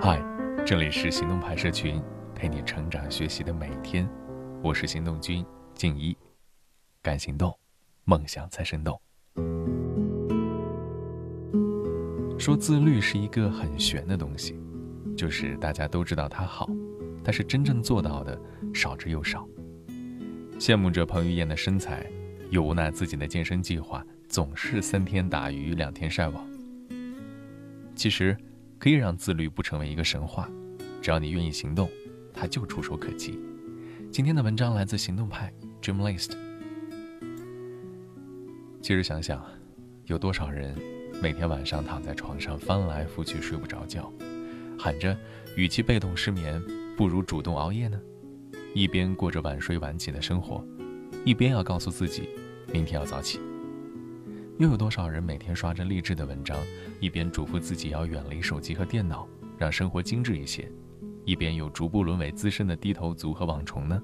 嗨，这里是行动派社群，陪你成长学习的每一天。我是行动君静一，敢行动，梦想才生动。说自律是一个很玄的东西，就是大家都知道它好，但是真正做到的少之又少。羡慕着彭于晏的身材，又无奈自己的健身计划总是三天打鱼两天晒网。其实。可以让自律不成为一个神话，只要你愿意行动，它就触手可及。今天的文章来自行动派 Dream List。其实想想，有多少人每天晚上躺在床上翻来覆去睡不着觉，喊着与其被动失眠，不如主动熬夜呢？一边过着晚睡晚起的生活，一边要告诉自己，明天要早起。又有多少人每天刷着励志的文章，一边嘱咐自己要远离手机和电脑，让生活精致一些，一边又逐步沦为资深的低头族和网虫呢？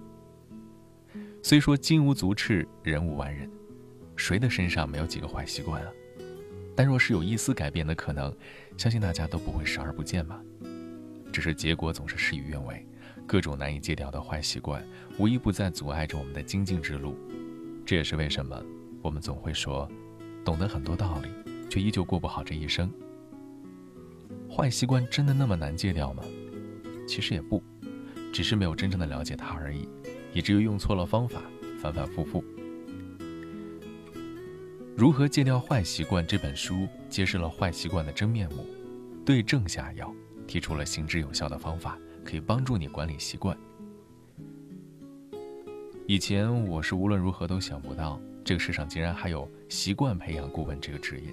虽说金无足赤，人无完人，谁的身上没有几个坏习惯啊？但若是有一丝改变的可能，相信大家都不会视而不见吧？只是结果总是事与愿违，各种难以戒掉的坏习惯，无一不在阻碍着我们的精进之路。这也是为什么我们总会说。懂得很多道理，却依旧过不好这一生。坏习惯真的那么难戒掉吗？其实也不，只是没有真正的了解它而已，以至于用错了方法，反反复复。《如何戒掉坏习惯》这本书揭示了坏习惯的真面目，对症下药，提出了行之有效的方法，可以帮助你管理习惯。以前我是无论如何都想不到。这个世上竟然还有习惯培养顾问这个职业，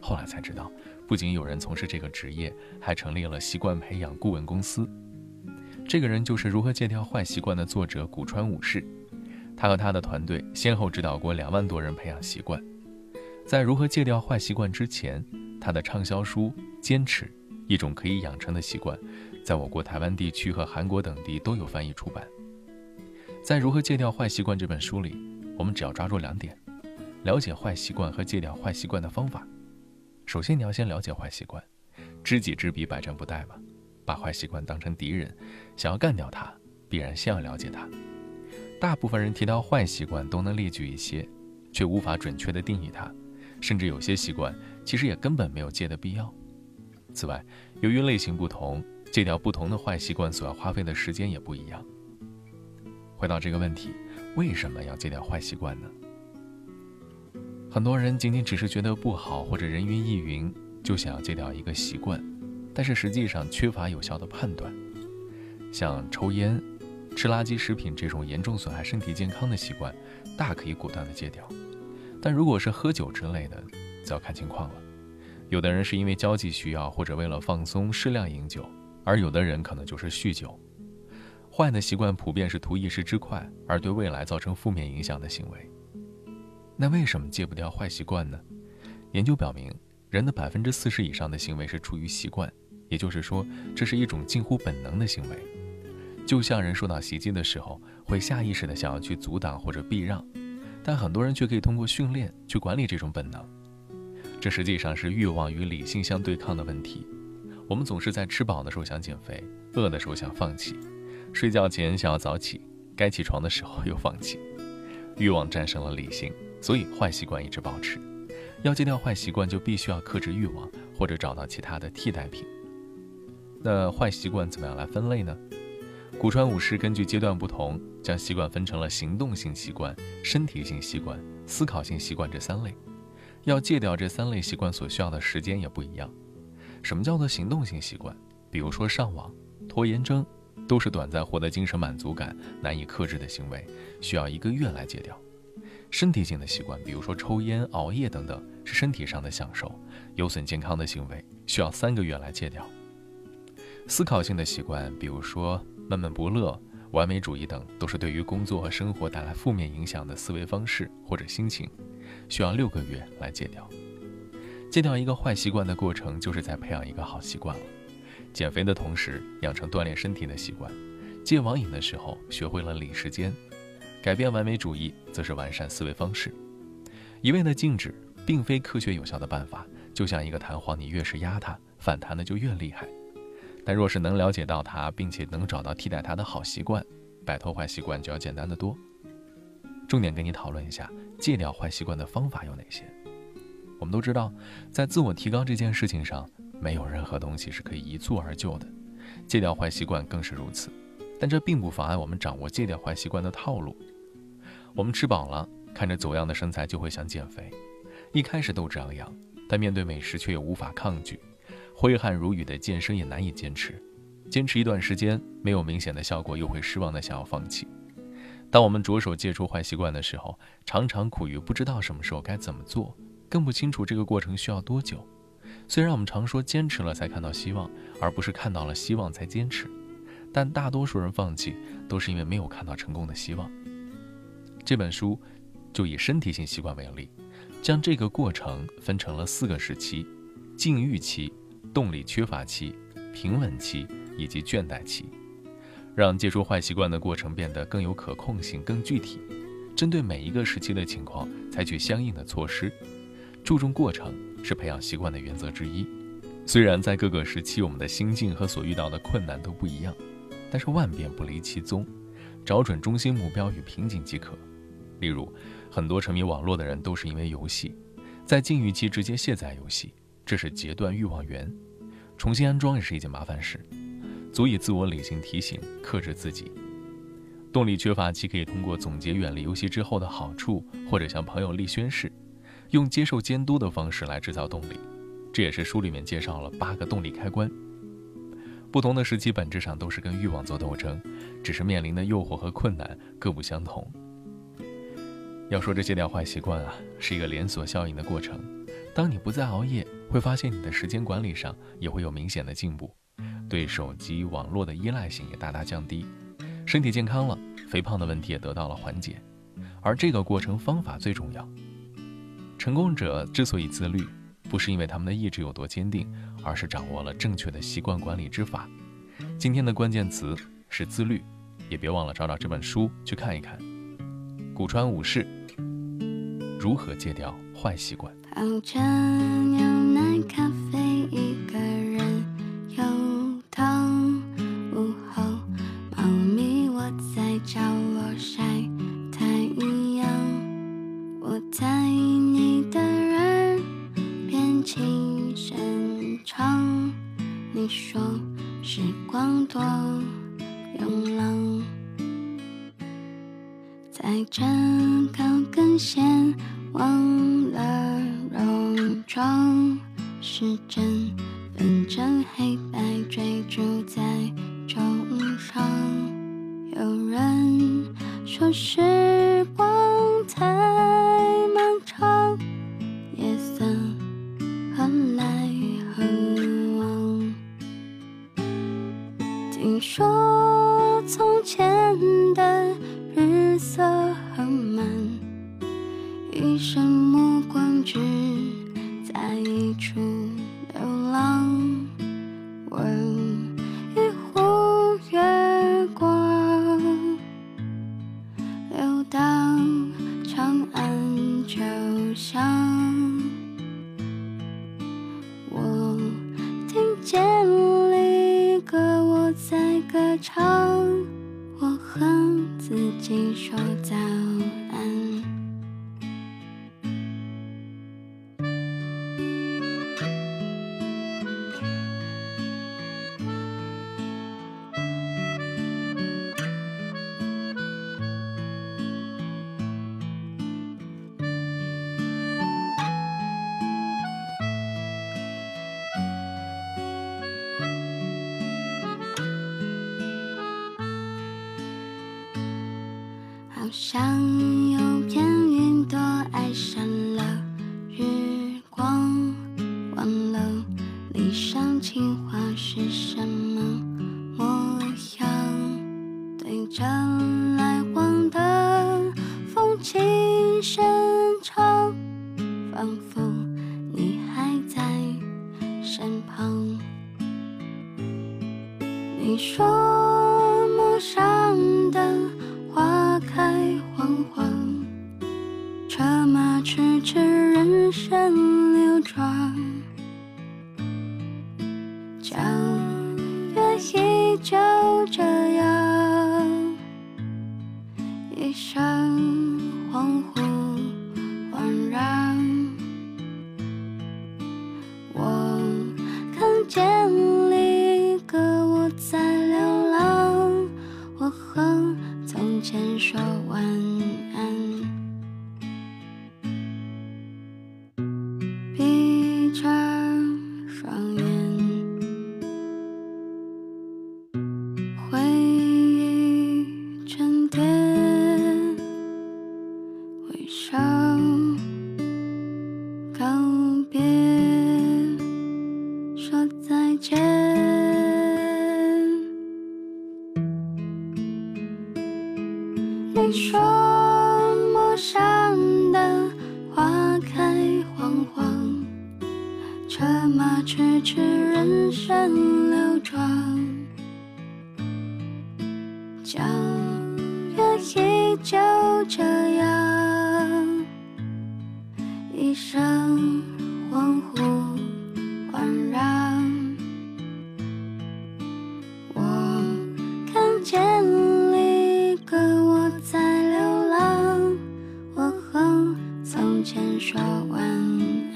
后来才知道，不仅有人从事这个职业，还成立了习惯培养顾问公司。这个人就是《如何戒掉坏习惯》的作者古川武士，他和他的团队先后指导过两万多人培养习惯。在《如何戒掉坏习惯》之前，他的畅销书《坚持：一种可以养成的习惯》，在我国台湾地区和韩国等地都有翻译出版。在《如何戒掉坏习惯》这本书里。我们只要抓住两点：了解坏习惯和戒掉坏习惯的方法。首先，你要先了解坏习惯，知己知彼，百战不殆嘛。把坏习惯当成敌人，想要干掉它，必然先要了解它。大部分人提到坏习惯都能列举一些，却无法准确的定义它，甚至有些习惯其实也根本没有戒的必要。此外，由于类型不同，戒掉不同的坏习惯所要花费的时间也不一样。回到这个问题。为什么要戒掉坏习惯呢？很多人仅仅只是觉得不好或者人云亦云，就想要戒掉一个习惯，但是实际上缺乏有效的判断。像抽烟、吃垃圾食品这种严重损害身体健康的习惯，大可以果断的戒掉。但如果是喝酒之类的，则要看情况了。有的人是因为交际需要或者为了放松适量饮酒，而有的人可能就是酗酒。坏的习惯普遍是图一时之快，而对未来造成负面影响的行为。那为什么戒不掉坏习惯呢？研究表明，人的百分之四十以上的行为是出于习惯，也就是说，这是一种近乎本能的行为。就像人受到袭击的时候，会下意识的想要去阻挡或者避让，但很多人却可以通过训练去管理这种本能。这实际上是欲望与理性相对抗的问题。我们总是在吃饱的时候想减肥，饿的时候想放弃。睡觉前想要早起，该起床的时候又放弃，欲望战胜了理性，所以坏习惯一直保持。要戒掉坏习惯，就必须要克制欲望，或者找到其他的替代品。那坏习惯怎么样来分类呢？古川武士根据阶段不同，将习惯分成了行动性习惯、身体性习惯、思考性习惯这三类。要戒掉这三类习惯所需要的时间也不一样。什么叫做行动性习惯？比如说上网、拖延症。都是短暂获得精神满足感、难以克制的行为，需要一个月来戒掉。身体性的习惯，比如说抽烟、熬夜等等，是身体上的享受，有损健康的行为，需要三个月来戒掉。思考性的习惯，比如说闷闷不乐、完美主义等，都是对于工作和生活带来负面影响的思维方式或者心情，需要六个月来戒掉。戒掉一个坏习惯的过程，就是在培养一个好习惯了。减肥的同时，养成锻炼身体的习惯；戒网瘾的时候，学会了理时间；改变完美主义，则是完善思维方式。一味的静止，并非科学有效的办法。就像一个弹簧，你越是压它，反弹的就越厉害。但若是能了解到它，并且能找到替代它的好习惯，摆脱坏习惯就要简单的多。重点跟你讨论一下戒掉坏习惯的方法有哪些。我们都知道，在自我提高这件事情上，没有任何东西是可以一蹴而就的，戒掉坏习惯更是如此。但这并不妨碍我们掌握戒掉坏习惯的套路。我们吃饱了，看着走样的身材就会想减肥，一开始斗志昂扬，但面对美食却又无法抗拒，挥汗如雨的健身也难以坚持。坚持一段时间没有明显的效果，又会失望的想要放弃。当我们着手戒除坏习惯的时候，常常苦于不知道什么时候该怎么做，更不清楚这个过程需要多久。虽然我们常说坚持了才看到希望，而不是看到了希望才坚持，但大多数人放弃都是因为没有看到成功的希望。这本书就以身体性习惯为例，将这个过程分成了四个时期：禁欲期、动力缺乏期、平稳期。以及倦怠期，让戒除坏习惯的过程变得更有可控性、更具体。针对每一个时期的情况，采取相应的措施。注重过程是培养习惯的原则之一。虽然在各个时期，我们的心境和所遇到的困难都不一样，但是万变不离其宗，找准中心目标与瓶颈即可。例如，很多沉迷网络的人都是因为游戏，在禁欲期直接卸载游戏，这是截断欲望源。重新安装也是一件麻烦事。足以自我理性提醒，克制自己。动力缺乏期可以通过总结远离游戏之后的好处，或者向朋友立宣誓，用接受监督的方式来制造动力。这也是书里面介绍了八个动力开关。不同的时期本质上都是跟欲望做斗争，只是面临的诱惑和困难各不相同。要说这戒掉坏习惯啊，是一个连锁效应的过程。当你不再熬夜，会发现你的时间管理上也会有明显的进步。对手机网络的依赖性也大大降低，身体健康了，肥胖的问题也得到了缓解。而这个过程方法最重要。成功者之所以自律，不是因为他们的意志有多坚定，而是掌握了正确的习惯管理之法。今天的关键词是自律，也别忘了找找这本书去看一看。古川武士如何戒掉坏习惯。说时光多流浪在站高跟鞋，忘了戎装，时针分成黑白，追逐在钟上。有人说时光流浪。问一壶月光，流到长安酒香。我听见离歌，我在歌唱。我和自己说早安。好像有片云朵爱上了日光，忘了理想情话是什么？模样，对着来往的风轻声唱，仿佛人生流转。树木上的花开黄黄？车马迟迟，人生流转。江月依旧这样，一生前说完，